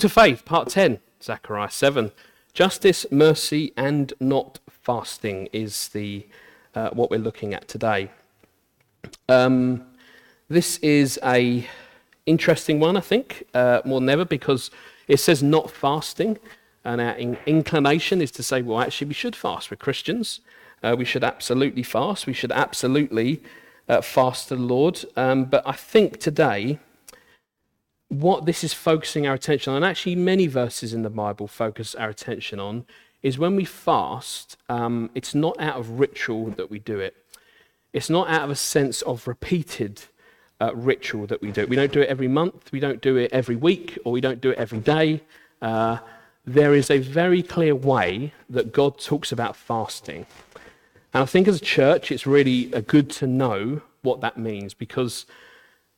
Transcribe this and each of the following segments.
to faith, part 10, Zechariah 7. Justice, mercy, and not fasting is the uh, what we're looking at today. Um, this is a interesting one, I think, uh, more than ever, because it says not fasting, and our in- inclination is to say, well, actually, we should fast. We're Christians. Uh, we should absolutely fast. We should absolutely uh, fast to the Lord. Um, but I think today, what this is focusing our attention on, and actually many verses in the Bible focus our attention on, is when we fast, um, it's not out of ritual that we do it. It's not out of a sense of repeated uh, ritual that we do it. We don't do it every month, we don't do it every week, or we don't do it every day. Uh, there is a very clear way that God talks about fasting. And I think as a church, it's really uh, good to know what that means because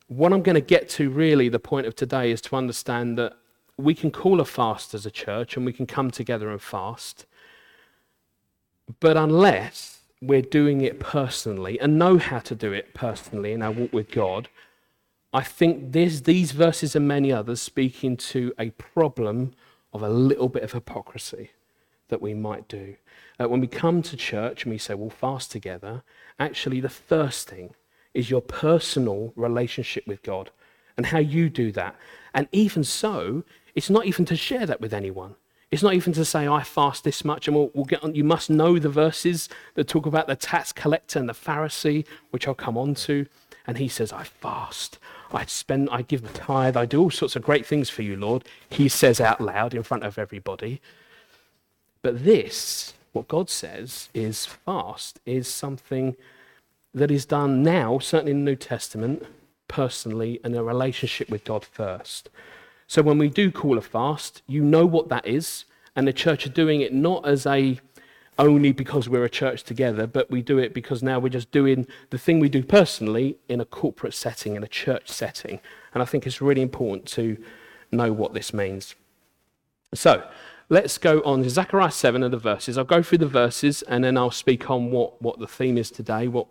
what I'm going to get to, really, the point of today is to understand that we can call a fast as a church and we can come together and fast. But unless we're doing it personally and know how to do it personally in our walk with God, I think this, these verses and many others speak into a problem of a little bit of hypocrisy that we might do. Uh, when we come to church and we say, we'll fast together, actually, the first thing is your personal relationship with God and how you do that. And even so, it's not even to share that with anyone. It's not even to say, I fast this much, and we'll, we'll, get on. You must know the verses that talk about the tax collector and the Pharisee, which I'll come on to. And he says, I fast. I spend, I give a tithe. I do all sorts of great things for you, Lord. He says out loud in front of everybody. But this, what God says, is fast, is something that is done now, certainly in the New Testament, personally, in a relationship with God first. So when we do call a fast, you know what that is, and the church are doing it not as a only because we're a church together, but we do it because now we're just doing the thing we do personally in a corporate setting, in a church setting. And I think it's really important to know what this means. So let's go on to Zechariah 7 and the verses. I'll go through the verses and then I'll speak on what, what the theme is today, what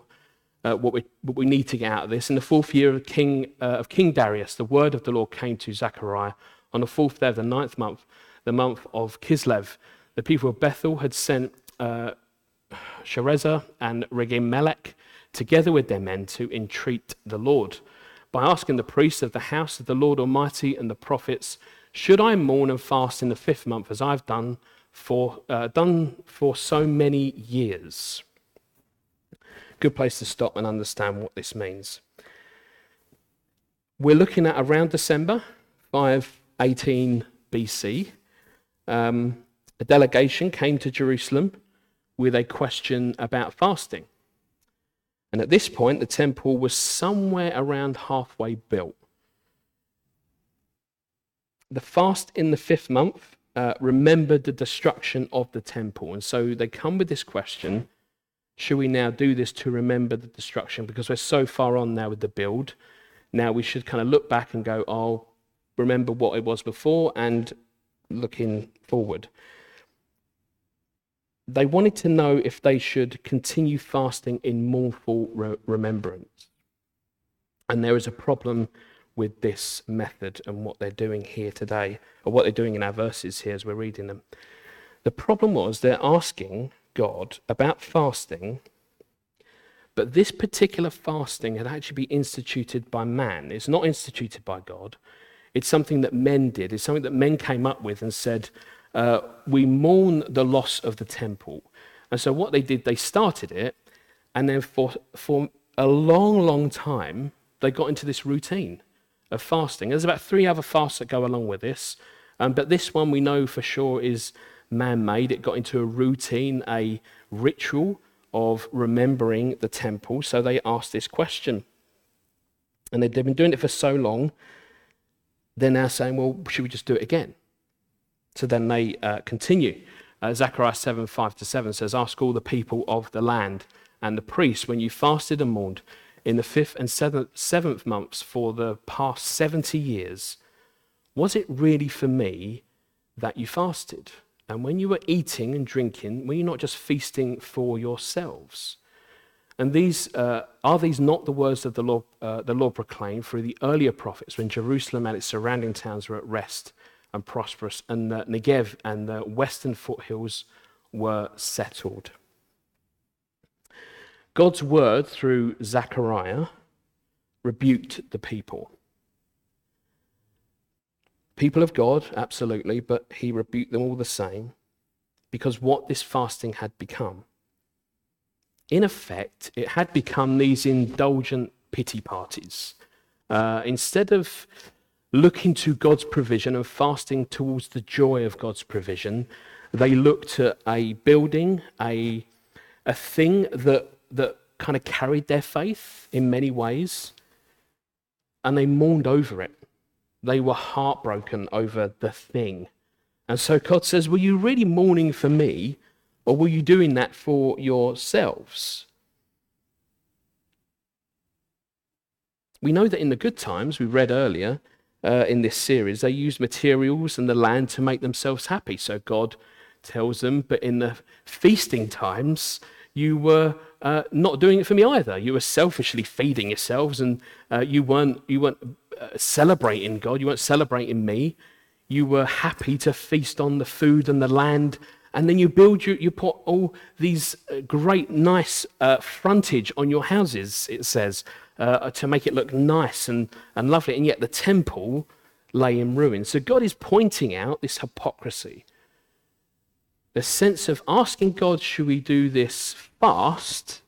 uh, what, we, what we need to get out of this. In the fourth year of King, uh, of King Darius, the word of the Lord came to Zechariah on the fourth day of the ninth month, the month of Kislev. The people of Bethel had sent uh, Sharezer and Regem-melech together with their men to entreat the Lord by asking the priests of the house of the Lord Almighty and the prophets, Should I mourn and fast in the fifth month as I've done for, uh, done for so many years? Good place to stop and understand what this means. We're looking at around December 518 BC. Um, a delegation came to Jerusalem with a question about fasting. And at this point, the temple was somewhere around halfway built. The fast in the fifth month uh, remembered the destruction of the temple. And so they come with this question should we now do this to remember the destruction? Because we're so far on now with the build. Now we should kind of look back and go, oh, remember what it was before and looking forward. They wanted to know if they should continue fasting in mournful re- remembrance. And there is a problem with this method and what they're doing here today, or what they're doing in our verses here as we're reading them. The problem was they're asking God about fasting, but this particular fasting had actually been instituted by man. It's not instituted by God. It's something that men did. It's something that men came up with and said, uh, we mourn the loss of the temple. And so what they did, they started it, and then for, for a long, long time, they got into this routine of fasting. There's about three other fasts that go along with this, um, but this one we know for sure is man made. It got into a routine, a ritual of remembering the temple. So they asked this question. And they've been doing it for so long, they're now saying, well, should we just do it again? So then they uh, continue. Uh, Zechariah 7 5 to 7 says, Ask all the people of the land and the priests when you fasted and mourned in the fifth and seventh, seventh months for the past 70 years, was it really for me that you fasted? And when you were eating and drinking, were you not just feasting for yourselves? And these uh, are these not the words that the Lord, uh, the Lord proclaimed through the earlier prophets when Jerusalem and its surrounding towns were at rest and prosperous, and the Negev and the western foothills were settled. God's word through Zechariah rebuked the people. People of God, absolutely, but he rebuked them all the same because what this fasting had become. In effect, it had become these indulgent pity parties. Uh, instead of looking to God's provision and fasting towards the joy of God's provision, they looked at a building, a, a thing that, that kind of carried their faith in many ways, and they mourned over it. They were heartbroken over the thing. And so God says, Were you really mourning for me, or were you doing that for yourselves? We know that in the good times, we read earlier uh, in this series, they used materials and the land to make themselves happy. So God tells them, but in the feasting times, you were uh, not doing it for me either. You were selfishly feeding yourselves, and uh, you weren't you weren't celebrating God. You weren't celebrating me. You were happy to feast on the food and the land, and then you build you you put all these uh, great nice uh, frontage on your houses. It says uh, to make it look nice and, and lovely, and yet the temple lay in ruins. So God is pointing out this hypocrisy. The sense of asking God, should we do this fast?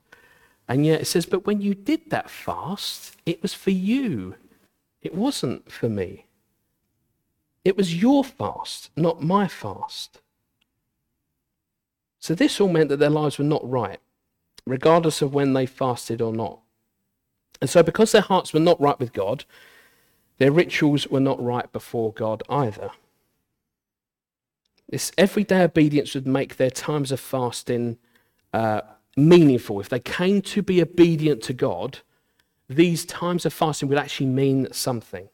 And yet it says, but when you did that fast, it was for you. It wasn't for me. It was your fast, not my fast. So this all meant that their lives were not right, regardless of when they fasted or not. And so, because their hearts were not right with God, their rituals were not right before God either. This everyday obedience would make their times of fasting uh, meaningful. If they came to be obedient to God, these times of fasting would actually mean something.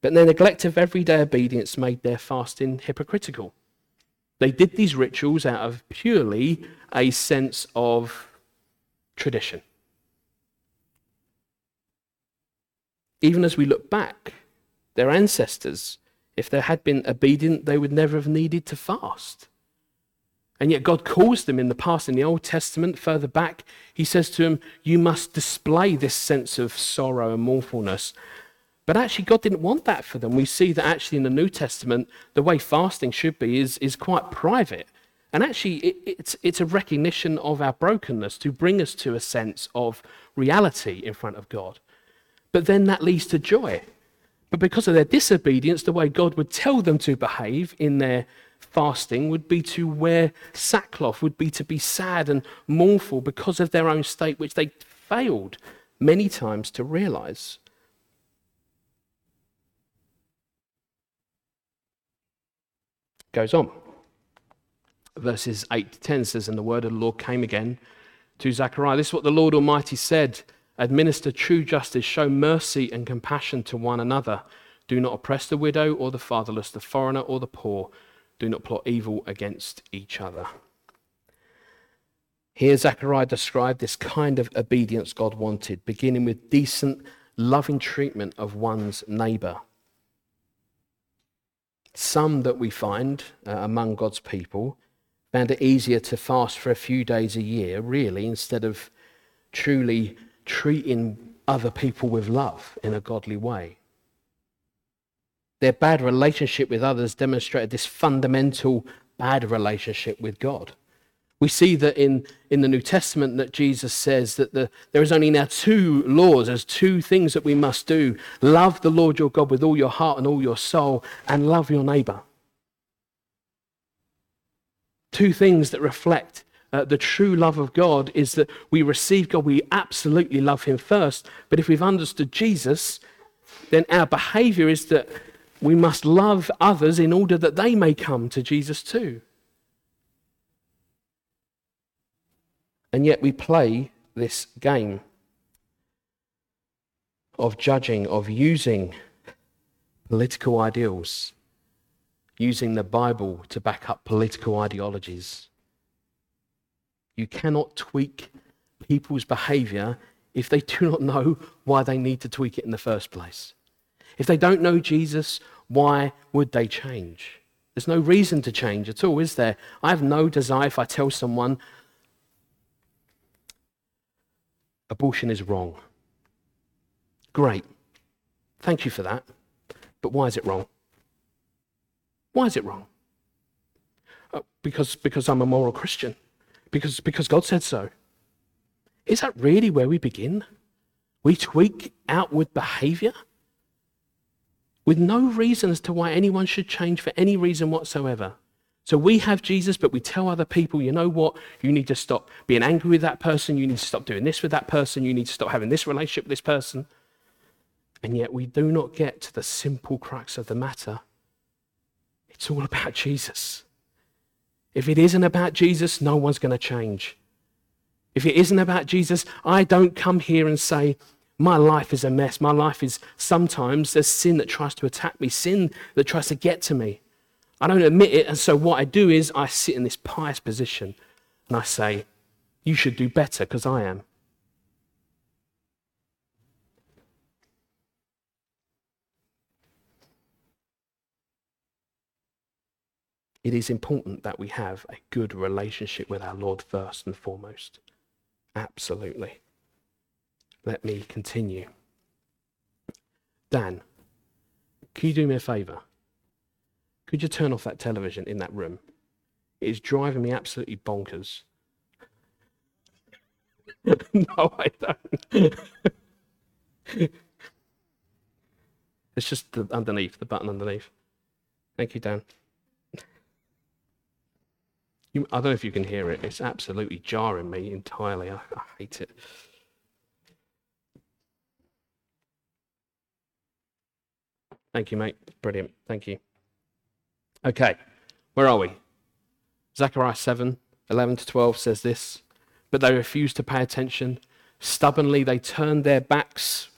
But their neglect of everyday obedience made their fasting hypocritical. They did these rituals out of purely a sense of tradition. Even as we look back, their ancestors, if they had been obedient, they would never have needed to fast. And yet, God calls them in the past, in the Old Testament, further back, He says to them, You must display this sense of sorrow and mournfulness. But actually, God didn't want that for them. We see that actually in the New Testament, the way fasting should be is, is quite private. And actually, it, it's, it's a recognition of our brokenness to bring us to a sense of reality in front of God. But then that leads to joy. But because of their disobedience, the way God would tell them to behave in their fasting would be to wear sackcloth, would be to be sad and mournful because of their own state, which they failed many times to realize. Goes on. Verses 8 to 10 says, And the word of the Lord came again to Zechariah. This is what the Lord Almighty said Administer true justice, show mercy and compassion to one another. Do not oppress the widow or the fatherless, the foreigner or the poor. Do not plot evil against each other. Here, Zechariah described this kind of obedience God wanted, beginning with decent, loving treatment of one's neighbour. Some that we find uh, among God's people found it easier to fast for a few days a year, really, instead of truly treating other people with love in a godly way. Their bad relationship with others demonstrated this fundamental bad relationship with God. We see that in, in the New Testament that Jesus says that the, there is only now two laws, there's two things that we must do. Love the Lord your God with all your heart and all your soul, and love your neighbor. Two things that reflect uh, the true love of God is that we receive God, we absolutely love Him first. But if we've understood Jesus, then our behavior is that we must love others in order that they may come to Jesus too. And yet we play this game of judging, of using political ideals, using the Bible to back up political ideologies. You cannot tweak people's behavior if they do not know why they need to tweak it in the first place. If they don't know Jesus why would they change? There's no reason to change at all, is there? I have no desire if I tell someone abortion is wrong. Great. Thank you for that. But why is it wrong? Why is it wrong? Uh, because, because I'm a moral Christian. Because, because God said so. Is that really where we begin? We tweak outward behavior with no reason as to why anyone should change for any reason whatsoever. So we have Jesus, but we tell other people, you know what? You need to stop being angry with that person. You need to stop doing this with that person. You need to stop having this relationship with this person. And yet we do not get to the simple crux of the matter. It's all about Jesus. If it isn't about Jesus, no one's going to change. If it isn't about Jesus, I don't come here and say, my life is a mess. My life is sometimes there's sin that tries to attack me, sin that tries to get to me. I don't admit it, and so what I do is I sit in this pious position and I say, You should do better because I am. It is important that we have a good relationship with our Lord first and foremost. Absolutely. Let me continue. Dan, can you do me a favour? Could you turn off that television in that room? It is driving me absolutely bonkers. no, I don't. it's just the underneath, the button underneath. Thank you, Dan. You, I don't know if you can hear it. It's absolutely jarring me entirely. I, I hate it. Thank you, mate. Brilliant. Thank you. Okay, where are we? Zechariah 7 11 to 12 says this, but they refused to pay attention. Stubbornly, they turned their backs.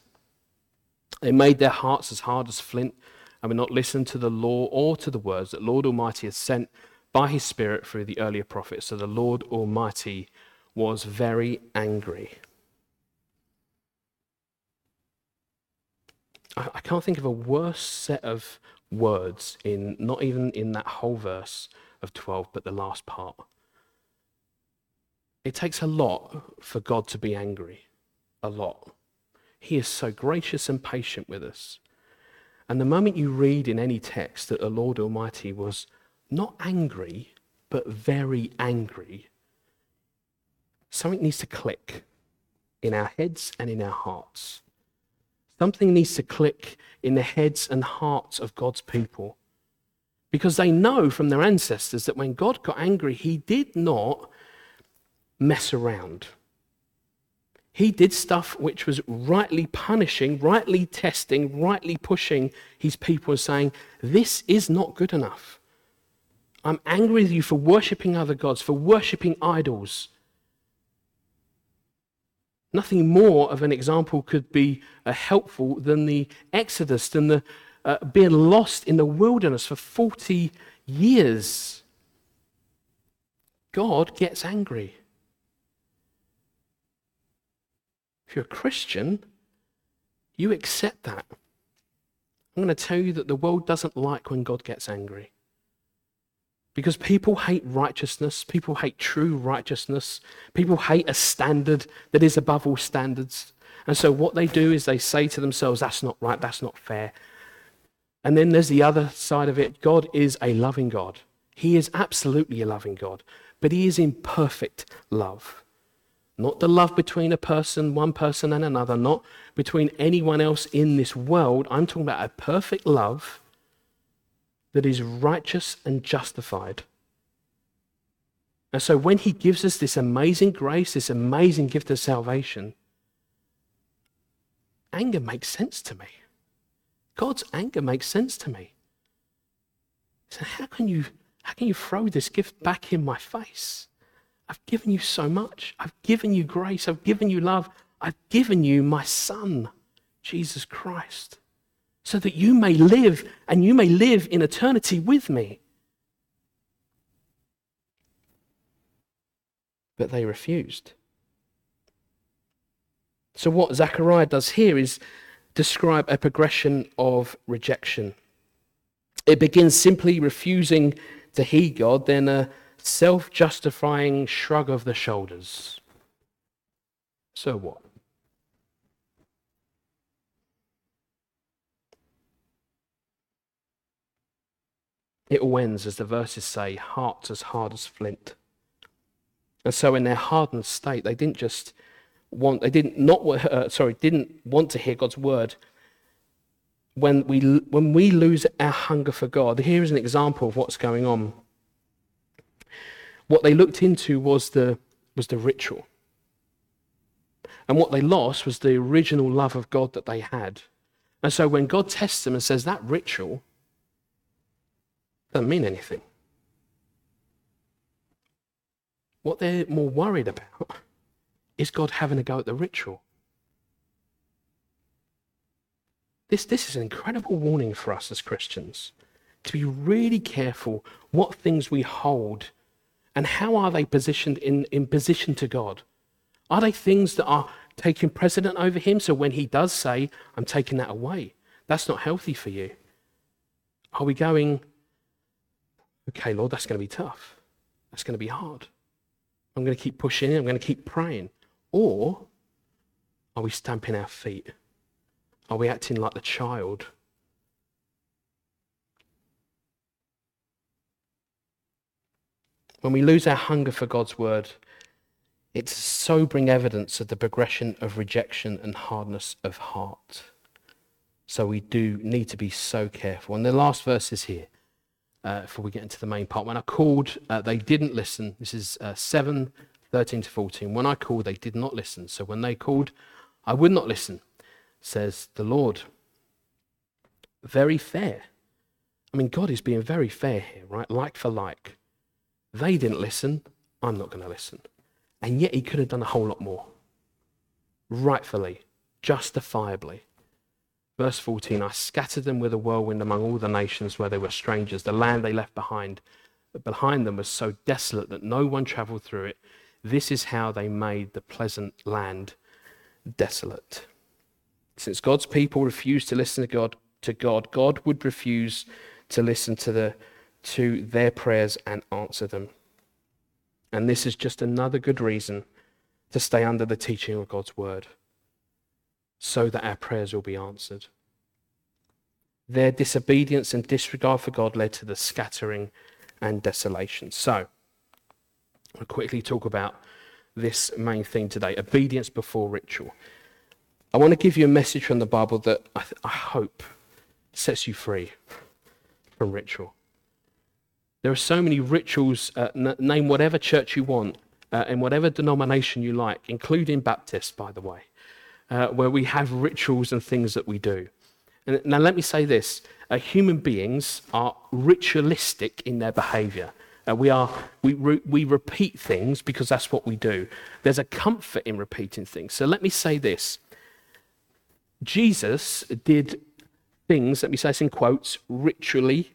They made their hearts as hard as flint and would not listen to the law or to the words that Lord Almighty has sent by his Spirit through the earlier prophets. So the Lord Almighty was very angry. I can't think of a worse set of words in not even in that whole verse of 12 but the last part. It takes a lot for god to be angry. A lot. He is so gracious and patient with us. And the moment you read in any text that the lord almighty was not angry but very angry something needs to click in our heads and in our hearts Something needs to click in the heads and hearts of God's people. Because they know from their ancestors that when God got angry, he did not mess around. He did stuff which was rightly punishing, rightly testing, rightly pushing his people and saying, This is not good enough. I'm angry with you for worshipping other gods, for worshipping idols. Nothing more of an example could be uh, helpful than the Exodus, than the uh, being lost in the wilderness for 40 years. God gets angry. If you're a Christian, you accept that. I'm going to tell you that the world doesn't like when God gets angry. Because people hate righteousness, people hate true righteousness, people hate a standard that is above all standards. And so what they do is they say to themselves, that's not right, that's not fair. And then there's the other side of it God is a loving God. He is absolutely a loving God, but He is in perfect love. Not the love between a person, one person, and another, not between anyone else in this world. I'm talking about a perfect love that is righteous and justified. And so when he gives us this amazing grace, this amazing gift of salvation, anger makes sense to me. God's anger makes sense to me. So how can you how can you throw this gift back in my face? I've given you so much. I've given you grace. I've given you love. I've given you my son, Jesus Christ so that you may live and you may live in eternity with me. But they refused. So, what Zechariah does here is describe a progression of rejection. It begins simply refusing to heed God, then a self justifying shrug of the shoulders. So what? It all ends, as the verses say, hearts as hard as flint. And so, in their hardened state, they didn't just want, they didn't not, uh, sorry, didn't want to hear God's word. When we, when we lose our hunger for God, here is an example of what's going on. What they looked into was the, was the ritual. And what they lost was the original love of God that they had. And so when God tests them and says that ritual doesn't mean anything, what they're more worried about is God having a go at the ritual. This, this is an incredible warning for us as Christians to be really careful what things we hold and how are they positioned in, in position to God. Are they things that are taking precedent over him? So when he does say, I'm taking that away, that's not healthy for you. Are we going, okay, Lord, that's going to be tough. That's going to be hard. I'm going to keep pushing. I'm going to keep praying. Or are we stamping our feet? Are we acting like the child? When we lose our hunger for God's word, it's sobering evidence of the progression of rejection and hardness of heart. So we do need to be so careful. And the last verse is here uh, before we get into the main part. When I called, uh, they didn't listen. This is uh, 7 13 to 14. When I called, they did not listen. So when they called, I would not listen, says the Lord. Very fair. I mean, God is being very fair here, right? Like for like. They didn't listen. I'm not going to listen. And yet he could have done a whole lot more. Rightfully, justifiably. Verse 14 I scattered them with a whirlwind among all the nations where they were strangers. The land they left behind, behind them was so desolate that no one traveled through it. This is how they made the pleasant land desolate. Since God's people refused to listen to God, to God, God would refuse to listen to, the, to their prayers and answer them. And this is just another good reason to stay under the teaching of God's word so that our prayers will be answered. Their disobedience and disregard for God led to the scattering and desolation. So, I'll quickly talk about this main theme today obedience before ritual. I want to give you a message from the Bible that I, th- I hope sets you free from ritual. There are so many rituals, uh, n- name whatever church you want, uh, in whatever denomination you like, including Baptists, by the way, uh, where we have rituals and things that we do. And now, let me say this uh, human beings are ritualistic in their behavior. Uh, we, are, we, re- we repeat things because that's what we do. There's a comfort in repeating things. So let me say this Jesus did things, let me say this in quotes, ritually.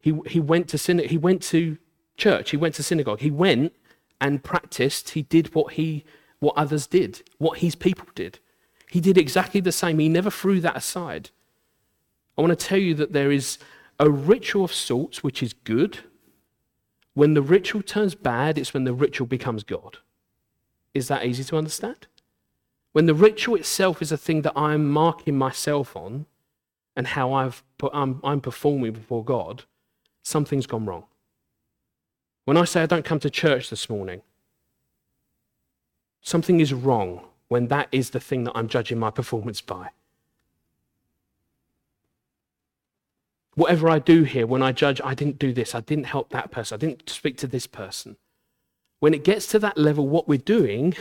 He, he, went to syna- he went to church, he went to synagogue, he went and practiced, he did what, he, what others did, what his people did. He did exactly the same. He never threw that aside. I want to tell you that there is a ritual of sorts which is good when the ritual turns bad, it's when the ritual becomes God. Is that easy to understand? When the ritual itself is a thing that I'm marking myself on and how I've I'm, I'm performing before God, something's gone wrong. When I say I don't come to church this morning, something is wrong when that is the thing that I'm judging my performance by. Whatever I do here, when I judge, I didn't do this, I didn't help that person, I didn't speak to this person. When it gets to that level, what we're doing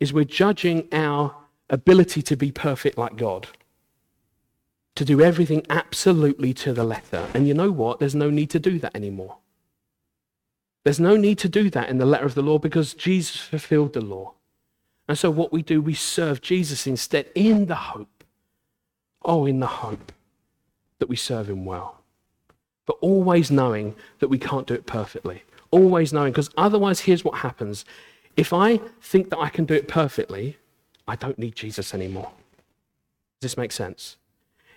is we're judging our ability to be perfect like God, to do everything absolutely to the letter. And you know what? There's no need to do that anymore. There's no need to do that in the letter of the law because Jesus fulfilled the law. And so what we do, we serve Jesus instead in the hope. Oh, in the hope that we serve Him well. But always knowing that we can't do it perfectly. Always knowing, because otherwise, here's what happens. If I think that I can do it perfectly, I don't need Jesus anymore. Does this make sense?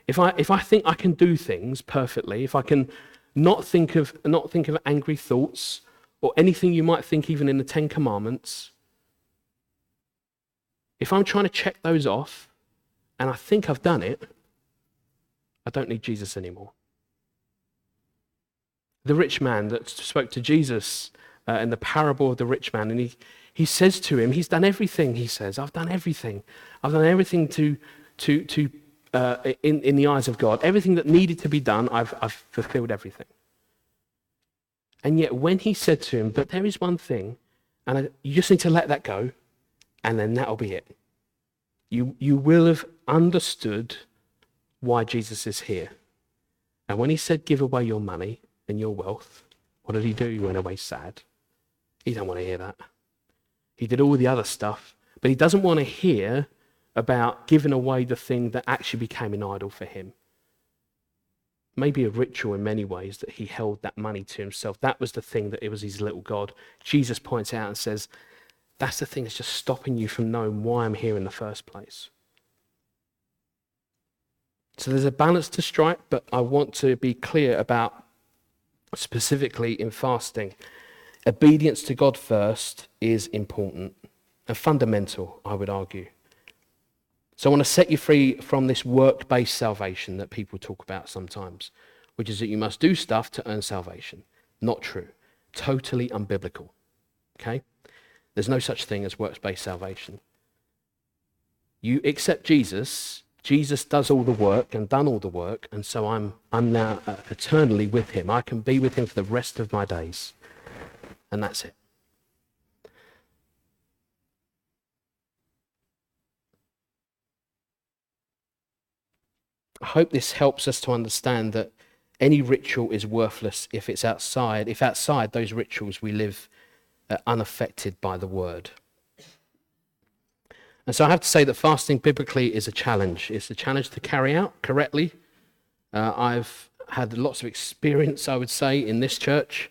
if I, if I think I can do things perfectly, if I can not think of, not think of angry thoughts or anything you might think even in the Ten Commandments, if I'm trying to check those off and I think I've done it, I don't need Jesus anymore. The rich man that spoke to Jesus uh, in the parable of the rich man, and he, he says to him, He's done everything, he says. I've done everything. I've done everything to, to, to uh, in, in the eyes of God. Everything that needed to be done, I've, I've fulfilled everything. And yet, when he said to him, But there is one thing, and I, you just need to let that go, and then that'll be it. You, you will have understood why Jesus is here. And when he said, Give away your money and your wealth, what did he do? He went away sad. He don't want to hear that. He did all the other stuff, but he doesn't want to hear about giving away the thing that actually became an idol for him. Maybe a ritual in many ways that he held that money to himself. That was the thing that it was his little God. Jesus points out and says, That's the thing that's just stopping you from knowing why I'm here in the first place. So there's a balance to strike, but I want to be clear about specifically in fasting. Obedience to God first is important and fundamental, I would argue. So I want to set you free from this work based salvation that people talk about sometimes, which is that you must do stuff to earn salvation. Not true. Totally unbiblical. Okay? There's no such thing as works based salvation. You accept Jesus, Jesus does all the work and done all the work, and so I'm, I'm now uh, eternally with him. I can be with him for the rest of my days. And that's it. I hope this helps us to understand that any ritual is worthless if it's outside, if outside those rituals we live uh, unaffected by the word. And so I have to say that fasting biblically is a challenge. It's a challenge to carry out correctly. Uh, I've had lots of experience, I would say, in this church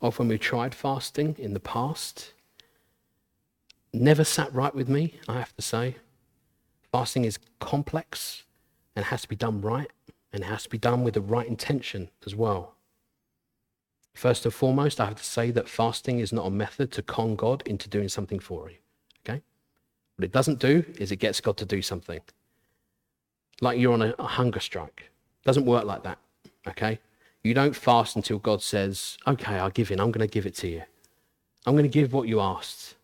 of when we tried fasting in the past. Never sat right with me, I have to say. Fasting is complex and has to be done right and it has to be done with the right intention as well. First and foremost, I have to say that fasting is not a method to con God into doing something for you. Okay? What it doesn't do is it gets God to do something. Like you're on a, a hunger strike. Doesn't work like that. Okay? You don't fast until God says, okay, I'll give in. I'm going to give it to you. I'm going to give what you asked.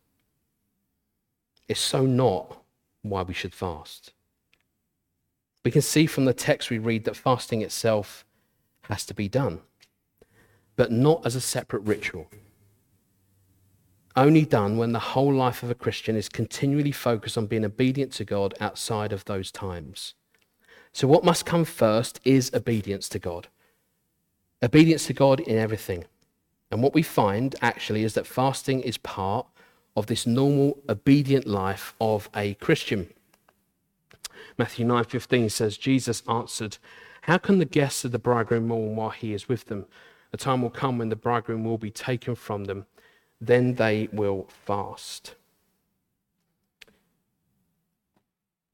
It's so not why we should fast. We can see from the text we read that fasting itself has to be done, but not as a separate ritual. Only done when the whole life of a Christian is continually focused on being obedient to God outside of those times. So, what must come first is obedience to God. Obedience to God in everything. And what we find actually is that fasting is part of this normal obedient life of a Christian. Matthew 9:15 says Jesus answered, "How can the guests of the bridegroom mourn while he is with them? A time will come when the bridegroom will be taken from them, then they will fast."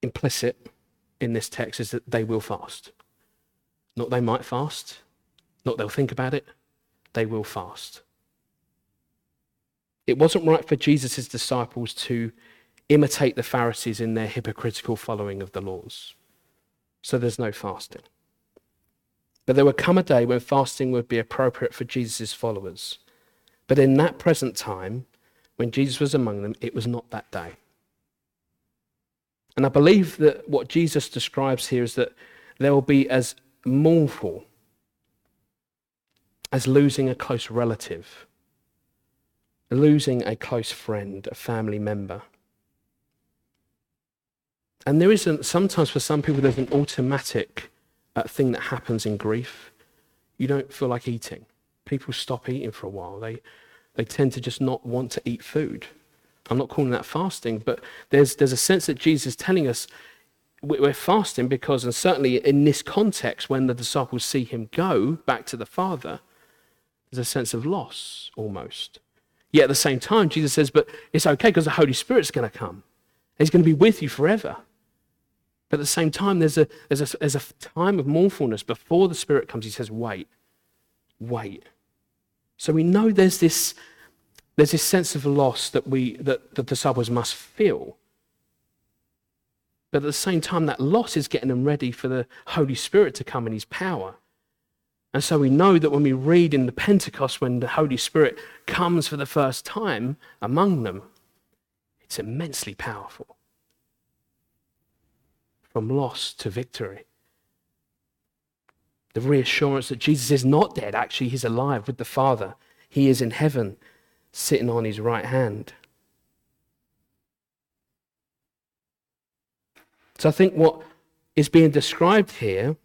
Implicit in this text is that they will fast. Not they might fast, not they'll think about it, they will fast. It wasn't right for Jesus' disciples to imitate the Pharisees in their hypocritical following of the laws. So there's no fasting. But there would come a day when fasting would be appropriate for Jesus' followers. But in that present time, when Jesus was among them, it was not that day. And I believe that what Jesus describes here is that there will be as mournful as losing a close relative, losing a close friend, a family member. And there isn't, sometimes for some people, there's an automatic uh, thing that happens in grief. You don't feel like eating. People stop eating for a while. They, they tend to just not want to eat food. I'm not calling that fasting, but there's, there's a sense that Jesus is telling us we're fasting because, and certainly in this context, when the disciples see him go back to the Father, there's a sense of loss almost. Yet at the same time, Jesus says, but it's okay because the Holy Spirit's going to come. He's going to be with you forever. But at the same time, there's a, there's, a, there's a time of mournfulness before the Spirit comes. He says, wait, wait. So we know there's this, there's this sense of loss that, we, that the disciples must feel. But at the same time, that loss is getting them ready for the Holy Spirit to come in his power. And so we know that when we read in the Pentecost, when the Holy Spirit comes for the first time among them, it's immensely powerful. From loss to victory. The reassurance that Jesus is not dead, actually, he's alive with the Father. He is in heaven, sitting on his right hand. So I think what is being described here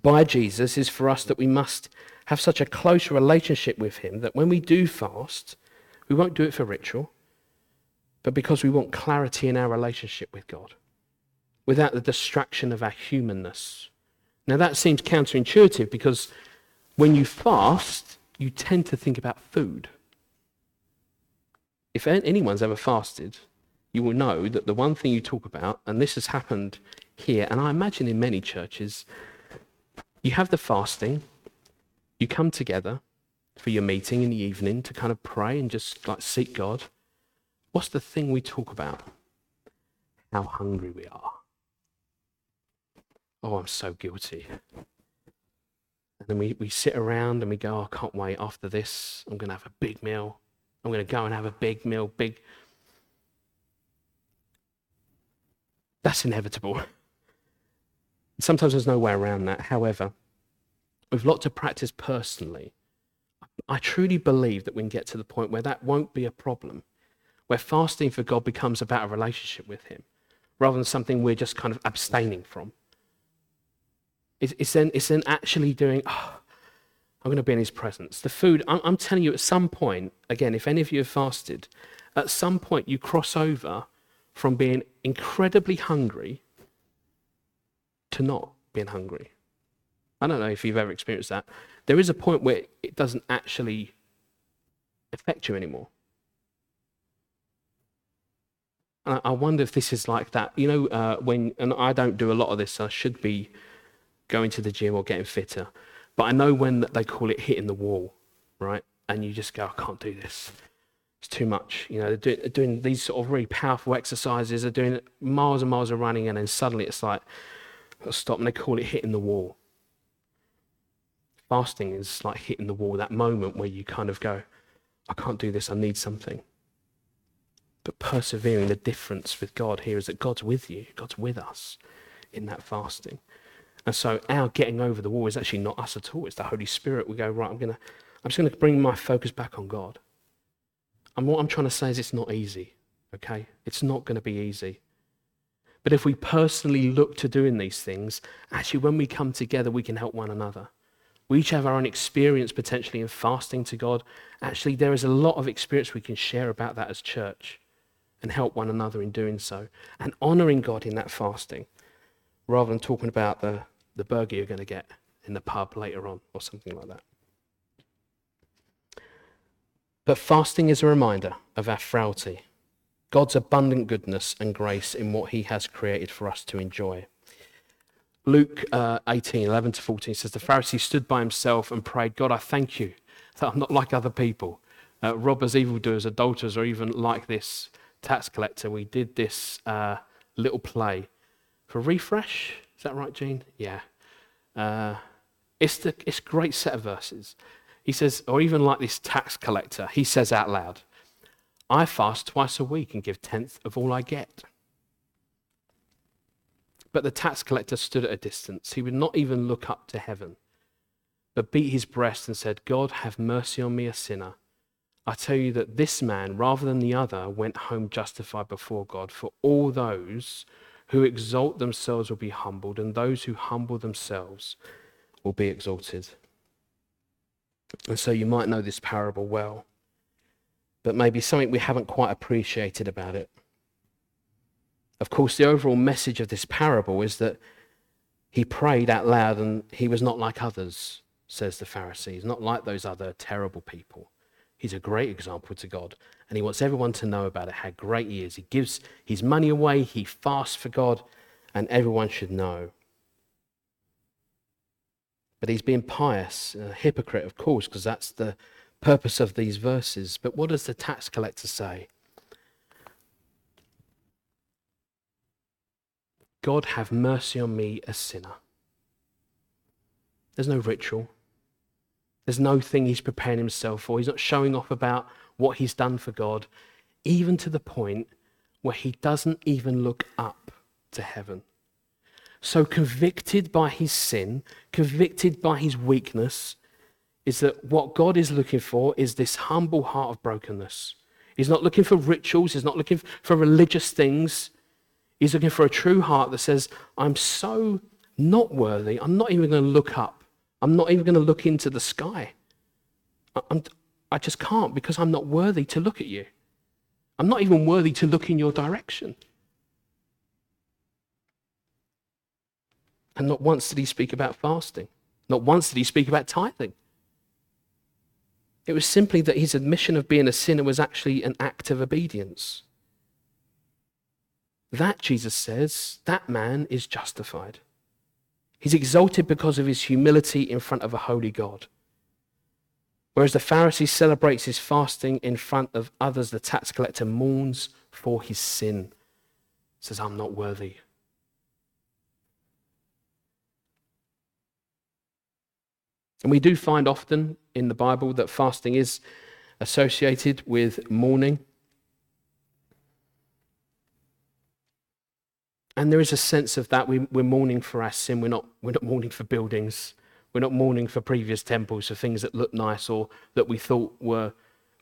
by Jesus is for us that we must have such a close relationship with Him that when we do fast, we won't do it for ritual, but because we want clarity in our relationship with God without the distraction of our humanness. Now, that seems counterintuitive because when you fast, you tend to think about food. If anyone's ever fasted, you will know that the one thing you talk about, and this has happened here, and I imagine in many churches, you have the fasting, you come together for your meeting in the evening to kind of pray and just like seek God. What's the thing we talk about? How hungry we are. Oh, I'm so guilty. And then we, we sit around and we go, oh, I can't wait. After this, I'm going to have a big meal. I'm going to go and have a big meal, big. That's inevitable. Sometimes there's no way around that. However, with lots of practice personally, I truly believe that we can get to the point where that won't be a problem, where fasting for God becomes about a relationship with Him rather than something we're just kind of abstaining from. It's, it's, then, it's then actually doing, oh, I'm going to be in His presence. The food, I'm, I'm telling you, at some point, again, if any of you have fasted, at some point you cross over from being incredibly hungry to not being hungry. I don't know if you've ever experienced that. There is a point where it doesn't actually affect you anymore. And I wonder if this is like that. You know, uh, when, and I don't do a lot of this, I should be going to the gym or getting fitter. But I know when they call it hitting the wall, right? And you just go, I can't do this. It's too much. You know, they're doing, they're doing these sort of really powerful exercises, they're doing miles and miles of running, and then suddenly it's like, I'll stop, and they call it hitting the wall. Fasting is like hitting the wall, that moment where you kind of go, I can't do this, I need something. But persevering, the difference with God here is that God's with you, God's with us in that fasting. And so our getting over the wall is actually not us at all. It's the Holy Spirit. We go, right, I'm gonna I'm just gonna bring my focus back on God. And what I'm trying to say is it's not easy. Okay? It's not gonna be easy. But if we personally look to doing these things, actually, when we come together, we can help one another. We each have our own experience potentially in fasting to God. Actually, there is a lot of experience we can share about that as church and help one another in doing so and honoring God in that fasting rather than talking about the, the burger you're going to get in the pub later on or something like that. But fasting is a reminder of our frailty God's abundant goodness and grace in what he has created for us to enjoy. Luke uh, 18, 11 to 14 says, The Pharisee stood by himself and prayed, God, I thank you that I'm not like other people, uh, robbers, evildoers, adulterers, or even like this tax collector. We did this uh, little play for refresh. That right, Gene? Yeah. Uh, it's, the, it's great set of verses. He says, or even like this tax collector, he says out loud, I fast twice a week and give tenth of all I get. But the tax collector stood at a distance. He would not even look up to heaven, but beat his breast and said, God, have mercy on me, a sinner. I tell you that this man, rather than the other, went home justified before God. For all those who exalt themselves will be humbled, and those who humble themselves will be exalted. And so you might know this parable well but maybe something we haven't quite appreciated about it. Of course, the overall message of this parable is that he prayed out loud and he was not like others, says the Pharisees, not like those other terrible people. He's a great example to God, and he wants everyone to know about it, how great he is. He gives his money away, he fasts for God, and everyone should know. But he's being pious, a hypocrite, of course, because that's the purpose of these verses. But what does the tax collector say? God, have mercy on me, a sinner. There's no ritual. There's no thing he's preparing himself for. He's not showing off about what he's done for God, even to the point where he doesn't even look up to heaven. So, convicted by his sin, convicted by his weakness, is that what God is looking for is this humble heart of brokenness. He's not looking for rituals, he's not looking for religious things. He's looking for a true heart that says, I'm so not worthy, I'm not even going to look up. I'm not even going to look into the sky. I'm, I just can't because I'm not worthy to look at you. I'm not even worthy to look in your direction. And not once did he speak about fasting. Not once did he speak about tithing. It was simply that his admission of being a sinner was actually an act of obedience. That, Jesus says, that man is justified. He's exalted because of his humility in front of a holy God. Whereas the Pharisee celebrates his fasting in front of others, the tax collector mourns for his sin. Says, I'm not worthy. And we do find often in the Bible that fasting is associated with mourning. And there is a sense of that. We, we're mourning for our sin. We're not, we're not mourning for buildings. We're not mourning for previous temples, for things that look nice or that we thought were,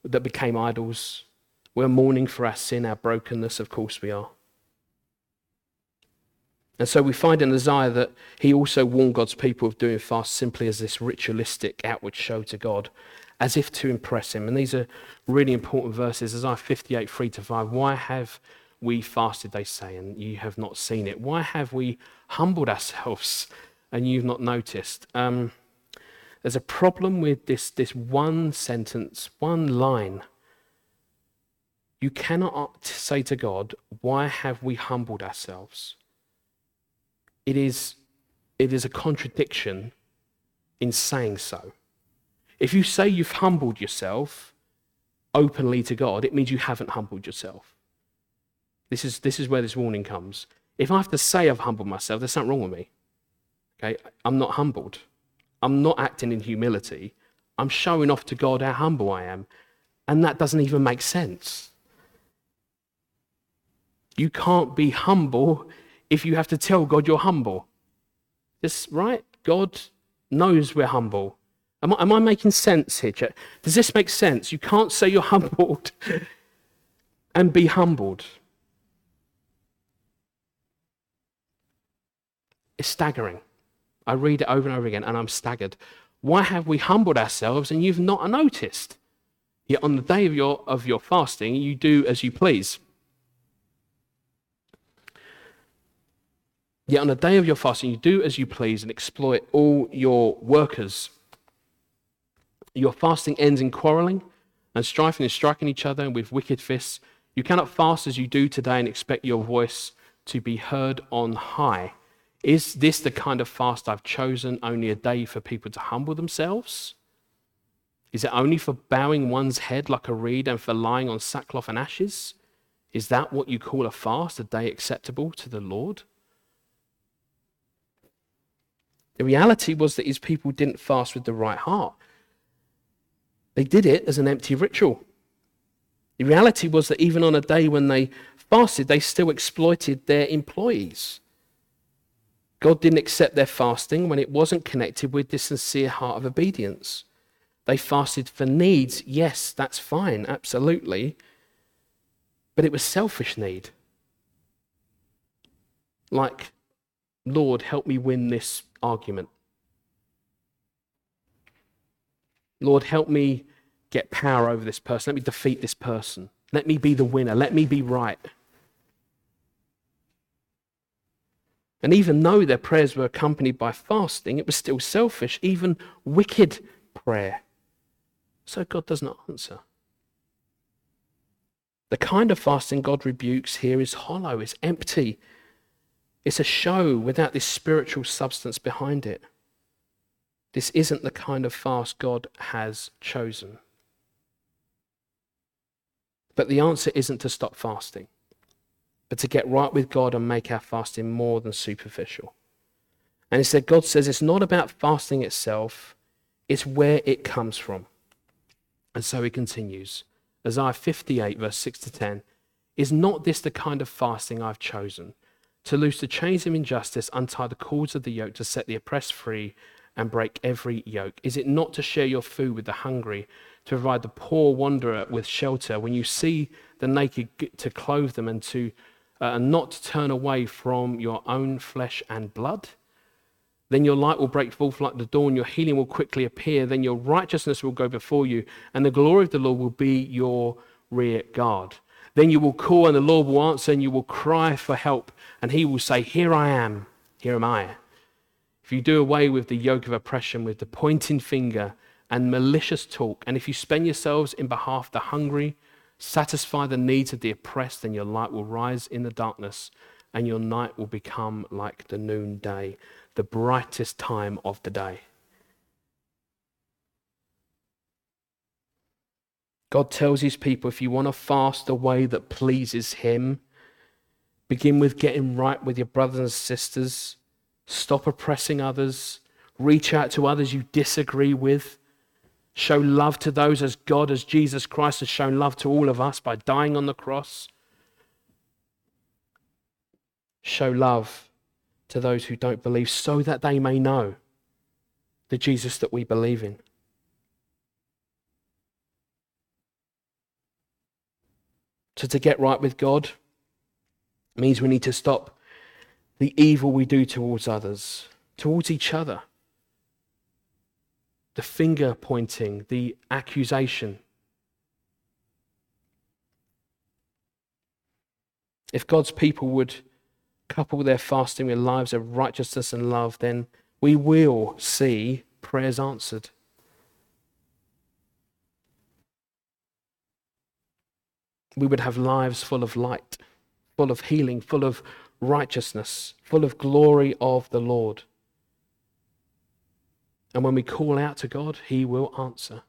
that became idols. We're mourning for our sin, our brokenness. Of course we are. And so we find in Isaiah that he also warned God's people of doing fast simply as this ritualistic outward show to God, as if to impress him. And these are really important verses. Isaiah 58, 3 to 5. Why have we fasted, they say, and you have not seen it? Why have we humbled ourselves and you've not noticed? Um, there's a problem with this, this one sentence, one line. You cannot say to God, Why have we humbled ourselves? it is, it is a contradiction in saying so. If you say you've humbled yourself openly to God, it means you haven't humbled yourself. This is, this is where this warning comes. If I have to say I've humbled myself, there's something wrong with me. Okay? I'm not humbled. I'm not acting in humility. I'm showing off to God how humble I am. And that doesn't even make sense. You can't be humble if you have to tell God you're humble. This right? God knows we're humble. Am I, am I making sense here? Does this make sense? You can't say you're humbled and be humbled. It's staggering. I read it over and over again and I'm staggered. Why have we humbled ourselves and you've not noticed? Yet on the day of your, of your fasting, you do as you please. Yet on the day of your fasting, you do as you please and exploit all your workers. Your fasting ends in quarreling and strifing and striking each other with wicked fists. You cannot fast as you do today and expect your voice to be heard on high. Is this the kind of fast I've chosen, only a day for people to humble themselves? Is it only for bowing one's head like a reed and for lying on sackcloth and ashes? Is that what you call a fast, a day acceptable to the Lord? The reality was that his people didn't fast with the right heart. They did it as an empty ritual. The reality was that even on a day when they fasted, they still exploited their employees. God didn't accept their fasting when it wasn't connected with this sincere heart of obedience. They fasted for needs. Yes, that's fine, absolutely. But it was selfish need. Like, Lord, help me win this argument. Lord, help me get power over this person. Let me defeat this person. Let me be the winner. Let me be right. And even though their prayers were accompanied by fasting, it was still selfish, even wicked prayer. So God does not answer. The kind of fasting God rebukes here is hollow, it's empty, It's a show without this spiritual substance behind it. This isn't the kind of fast God has chosen. But the answer isn't to stop fasting, but to get right with God and make our fasting more than superficial. And instead, God says it's not about fasting itself, it's where it comes from. And so he continues Isaiah 58, verse 6 to 10 Is not this the kind of fasting I've chosen? To loose the chains of injustice, untie the cords of the yoke, to set the oppressed free, and break every yoke? Is it not to share your food with the hungry, to provide the poor wanderer with shelter? When you see the naked, to clothe them, and to uh, not to turn away from your own flesh and blood? Then your light will break forth like the dawn, your healing will quickly appear, then your righteousness will go before you, and the glory of the Lord will be your rear guard. Then you will call, and the Lord will answer, and you will cry for help, and he will say, Here I am, here am I. If you do away with the yoke of oppression, with the pointing finger and malicious talk, and if you spend yourselves in behalf of the hungry, satisfy the needs of the oppressed, and your light will rise in the darkness, and your night will become like the noonday the brightest time of the day. God tells his people if you want to fast a way that pleases him, begin with getting right with your brothers and sisters, stop oppressing others, reach out to others you disagree with, show love to those as God, as Jesus Christ has shown love to all of us by dying on the cross. Show love to those who don't believe so that they may know the Jesus that we believe in. So, to get right with God means we need to stop the evil we do towards others, towards each other. The finger pointing, the accusation. If God's people would couple their fasting with lives of righteousness and love, then we will see prayers answered. We would have lives full of light, full of healing, full of righteousness, full of glory of the Lord. And when we call out to God, He will answer.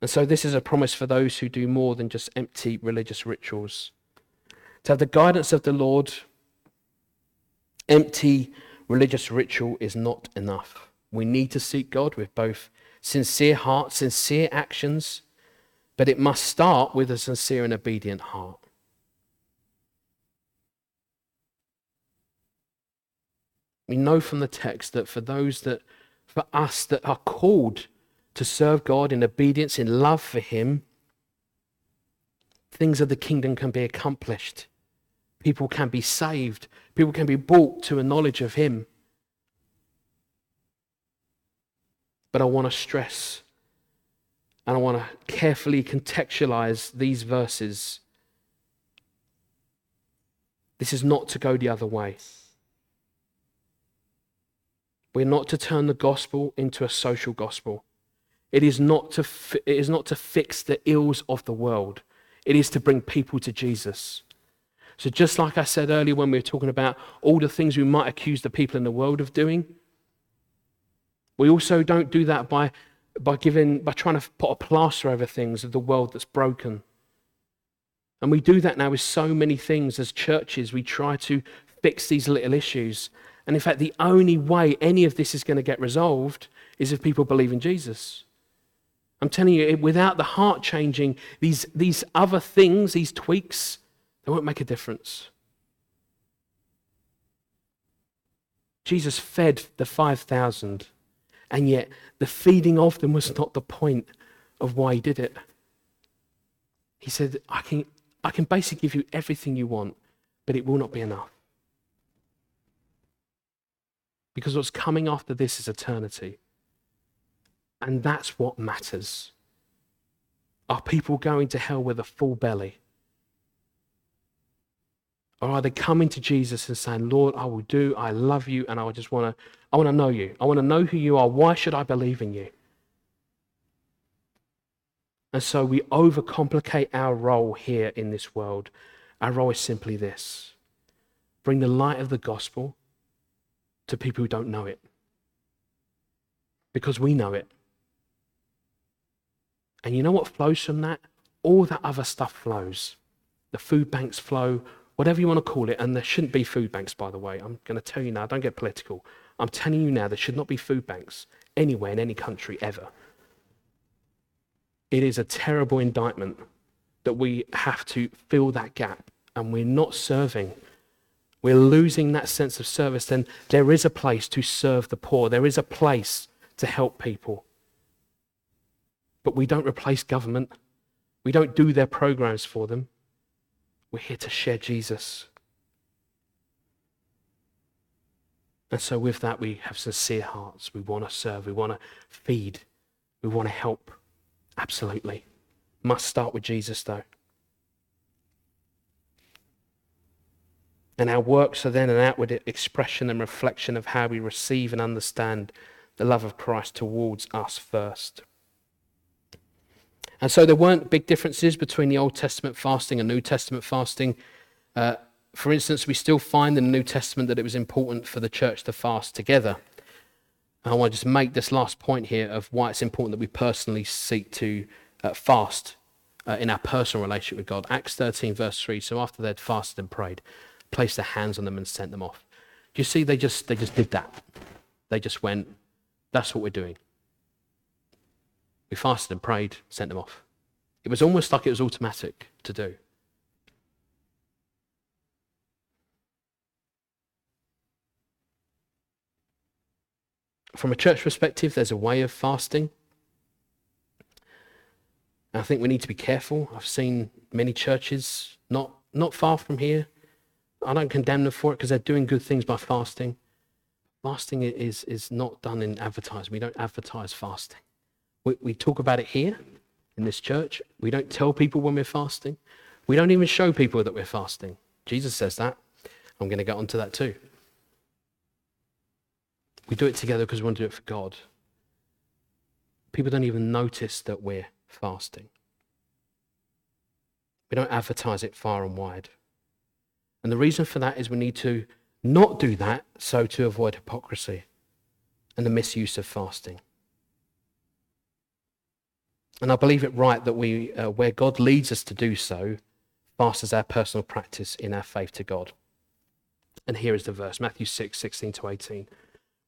And so, this is a promise for those who do more than just empty religious rituals. To have the guidance of the Lord, empty religious ritual is not enough. We need to seek God with both sincere heart, sincere actions, but it must start with a sincere and obedient heart. We know from the text that for those that, for us that are called to serve God in obedience, in love for Him, things of the kingdom can be accomplished. People can be saved. People can be brought to a knowledge of Him. But I want to stress and I want to carefully contextualize these verses. This is not to go the other way. We're not to turn the gospel into a social gospel. It is not to, fi- it is not to fix the ills of the world. It is to bring people to Jesus. So, just like I said earlier when we were talking about all the things we might accuse the people in the world of doing, we also don't do that by, by, giving, by trying to put a plaster over things of the world that's broken. And we do that now with so many things as churches. We try to fix these little issues. And in fact, the only way any of this is going to get resolved is if people believe in Jesus. I'm telling you, without the heart changing, these, these other things, these tweaks, they won't make a difference. Jesus fed the 5,000, and yet the feeding of them was not the point of why he did it. He said, I can, I can basically give you everything you want, but it will not be enough. Because what's coming after this is eternity. And that's what matters. Are people going to hell with a full belly? Or are they coming to Jesus and saying, Lord, I will do, I love you, and I just want to, I want to know you. I want to know who you are. Why should I believe in you? And so we overcomplicate our role here in this world. Our role is simply this bring the light of the gospel to people who don't know it. Because we know it. And you know what flows from that? All that other stuff flows. The food banks flow, whatever you want to call it. And there shouldn't be food banks, by the way. I'm going to tell you now, don't get political. I'm telling you now, there should not be food banks anywhere in any country ever. It is a terrible indictment that we have to fill that gap and we're not serving. We're losing that sense of service. Then there is a place to serve the poor, there is a place to help people. But we don't replace government, we don't do their programs for them. We're here to share Jesus. And so, with that, we have sincere hearts. We want to serve. We want to feed. We want to help. Absolutely. Must start with Jesus, though. And our works are then an outward expression and reflection of how we receive and understand the love of Christ towards us first. And so there weren't big differences between the Old Testament fasting and New Testament fasting. Uh, for instance, we still find in the New Testament that it was important for the church to fast together. I want to just make this last point here of why it's important that we personally seek to uh, fast uh, in our personal relationship with God. Acts 13, verse 3. So after they'd fasted and prayed, placed their hands on them and sent them off. Do you see? They just, they just did that. They just went, that's what we're doing. We fasted and prayed, sent them off. It was almost like it was automatic to do. From a church perspective, there's a way of fasting. I think we need to be careful. I've seen many churches not, not far from here. I don't condemn them for it because they're doing good things by fasting. Fasting is, is not done in advertising. We don't advertise fasting. We, we talk about it here in this church. We don't tell people when we're fasting. We don't even show people that we're fasting. Jesus says that. I'm going to get onto that too. We do it together because we want to do it for God. People don't even notice that we're fasting. We don't advertise it far and wide. And the reason for that is we need to not do that so to avoid hypocrisy and the misuse of fasting. And I believe it right that we, uh, where God leads us to do so, fast as our personal practice in our faith to God. And here is the verse Matthew 6, 16 to 18.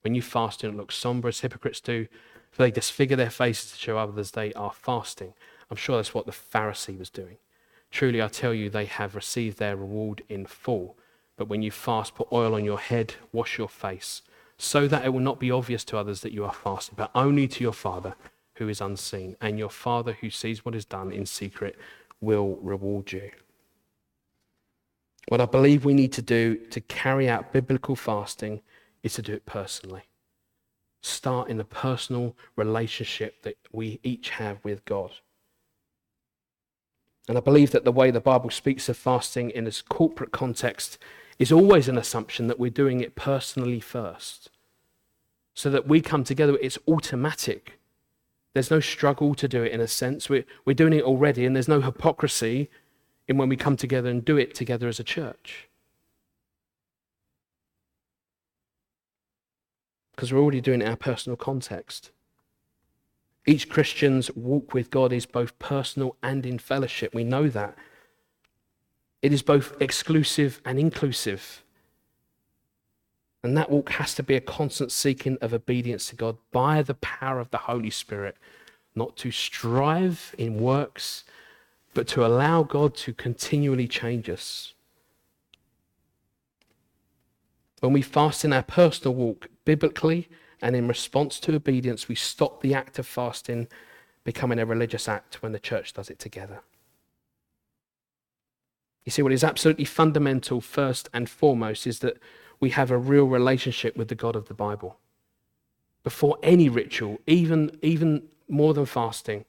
When you fast, don't look somber as hypocrites do, for they disfigure their faces to show others they are fasting. I'm sure that's what the Pharisee was doing. Truly, I tell you, they have received their reward in full. But when you fast, put oil on your head, wash your face, so that it will not be obvious to others that you are fasting, but only to your Father who is unseen. And your Father who sees what is done in secret will reward you. What I believe we need to do to carry out biblical fasting is to do it personally. Start in the personal relationship that we each have with God. And I believe that the way the Bible speaks of fasting in this corporate context is always an assumption that we're doing it personally first. So that we come together, it's automatic. There's no struggle to do it in a sense. We're, we're doing it already, and there's no hypocrisy in when we come together and do it together as a church. Because we're already doing it in our personal context. Each Christian's walk with God is both personal and in fellowship. We know that. It is both exclusive and inclusive. And that walk has to be a constant seeking of obedience to God by the power of the Holy Spirit, not to strive in works, but to allow God to continually change us. When we fast in our personal walk, biblically, and in response to obedience, we stop the act of fasting becoming a religious act when the church does it together. You see, what is absolutely fundamental, first and foremost, is that we have a real relationship with the God of the Bible. Before any ritual, even, even more than fasting,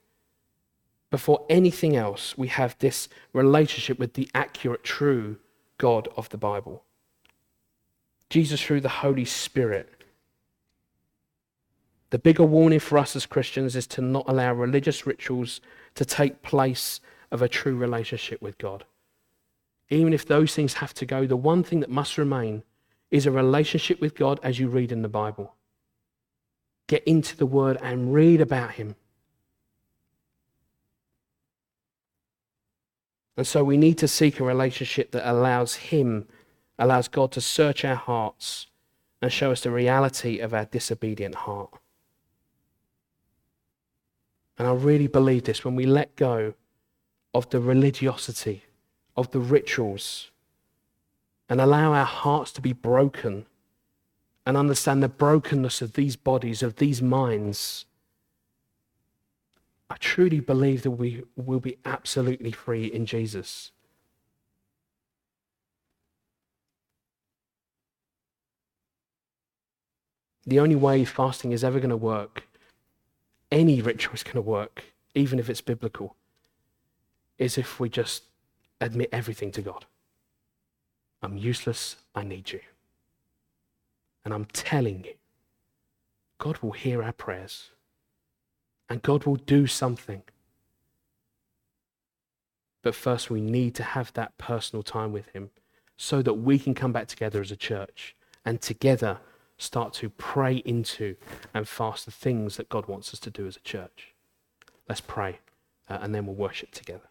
before anything else, we have this relationship with the accurate, true God of the Bible. Jesus, through the Holy Spirit, the bigger warning for us as Christians is to not allow religious rituals to take place of a true relationship with God. even if those things have to go, the one thing that must remain is a relationship with God as you read in the Bible. Get into the Word and read about Him. And so we need to seek a relationship that allows Him, allows God to search our hearts and show us the reality of our disobedient heart. And I really believe this when we let go of the religiosity, of the rituals, and allow our hearts to be broken and understand the brokenness of these bodies, of these minds, I truly believe that we will be absolutely free in Jesus. The only way fasting is ever going to work, any ritual is going to work, even if it's biblical, is if we just admit everything to God. I'm useless, I need you. And I'm telling you, God will hear our prayers and God will do something. But first, we need to have that personal time with Him so that we can come back together as a church and together start to pray into and fast the things that God wants us to do as a church. Let's pray uh, and then we'll worship together.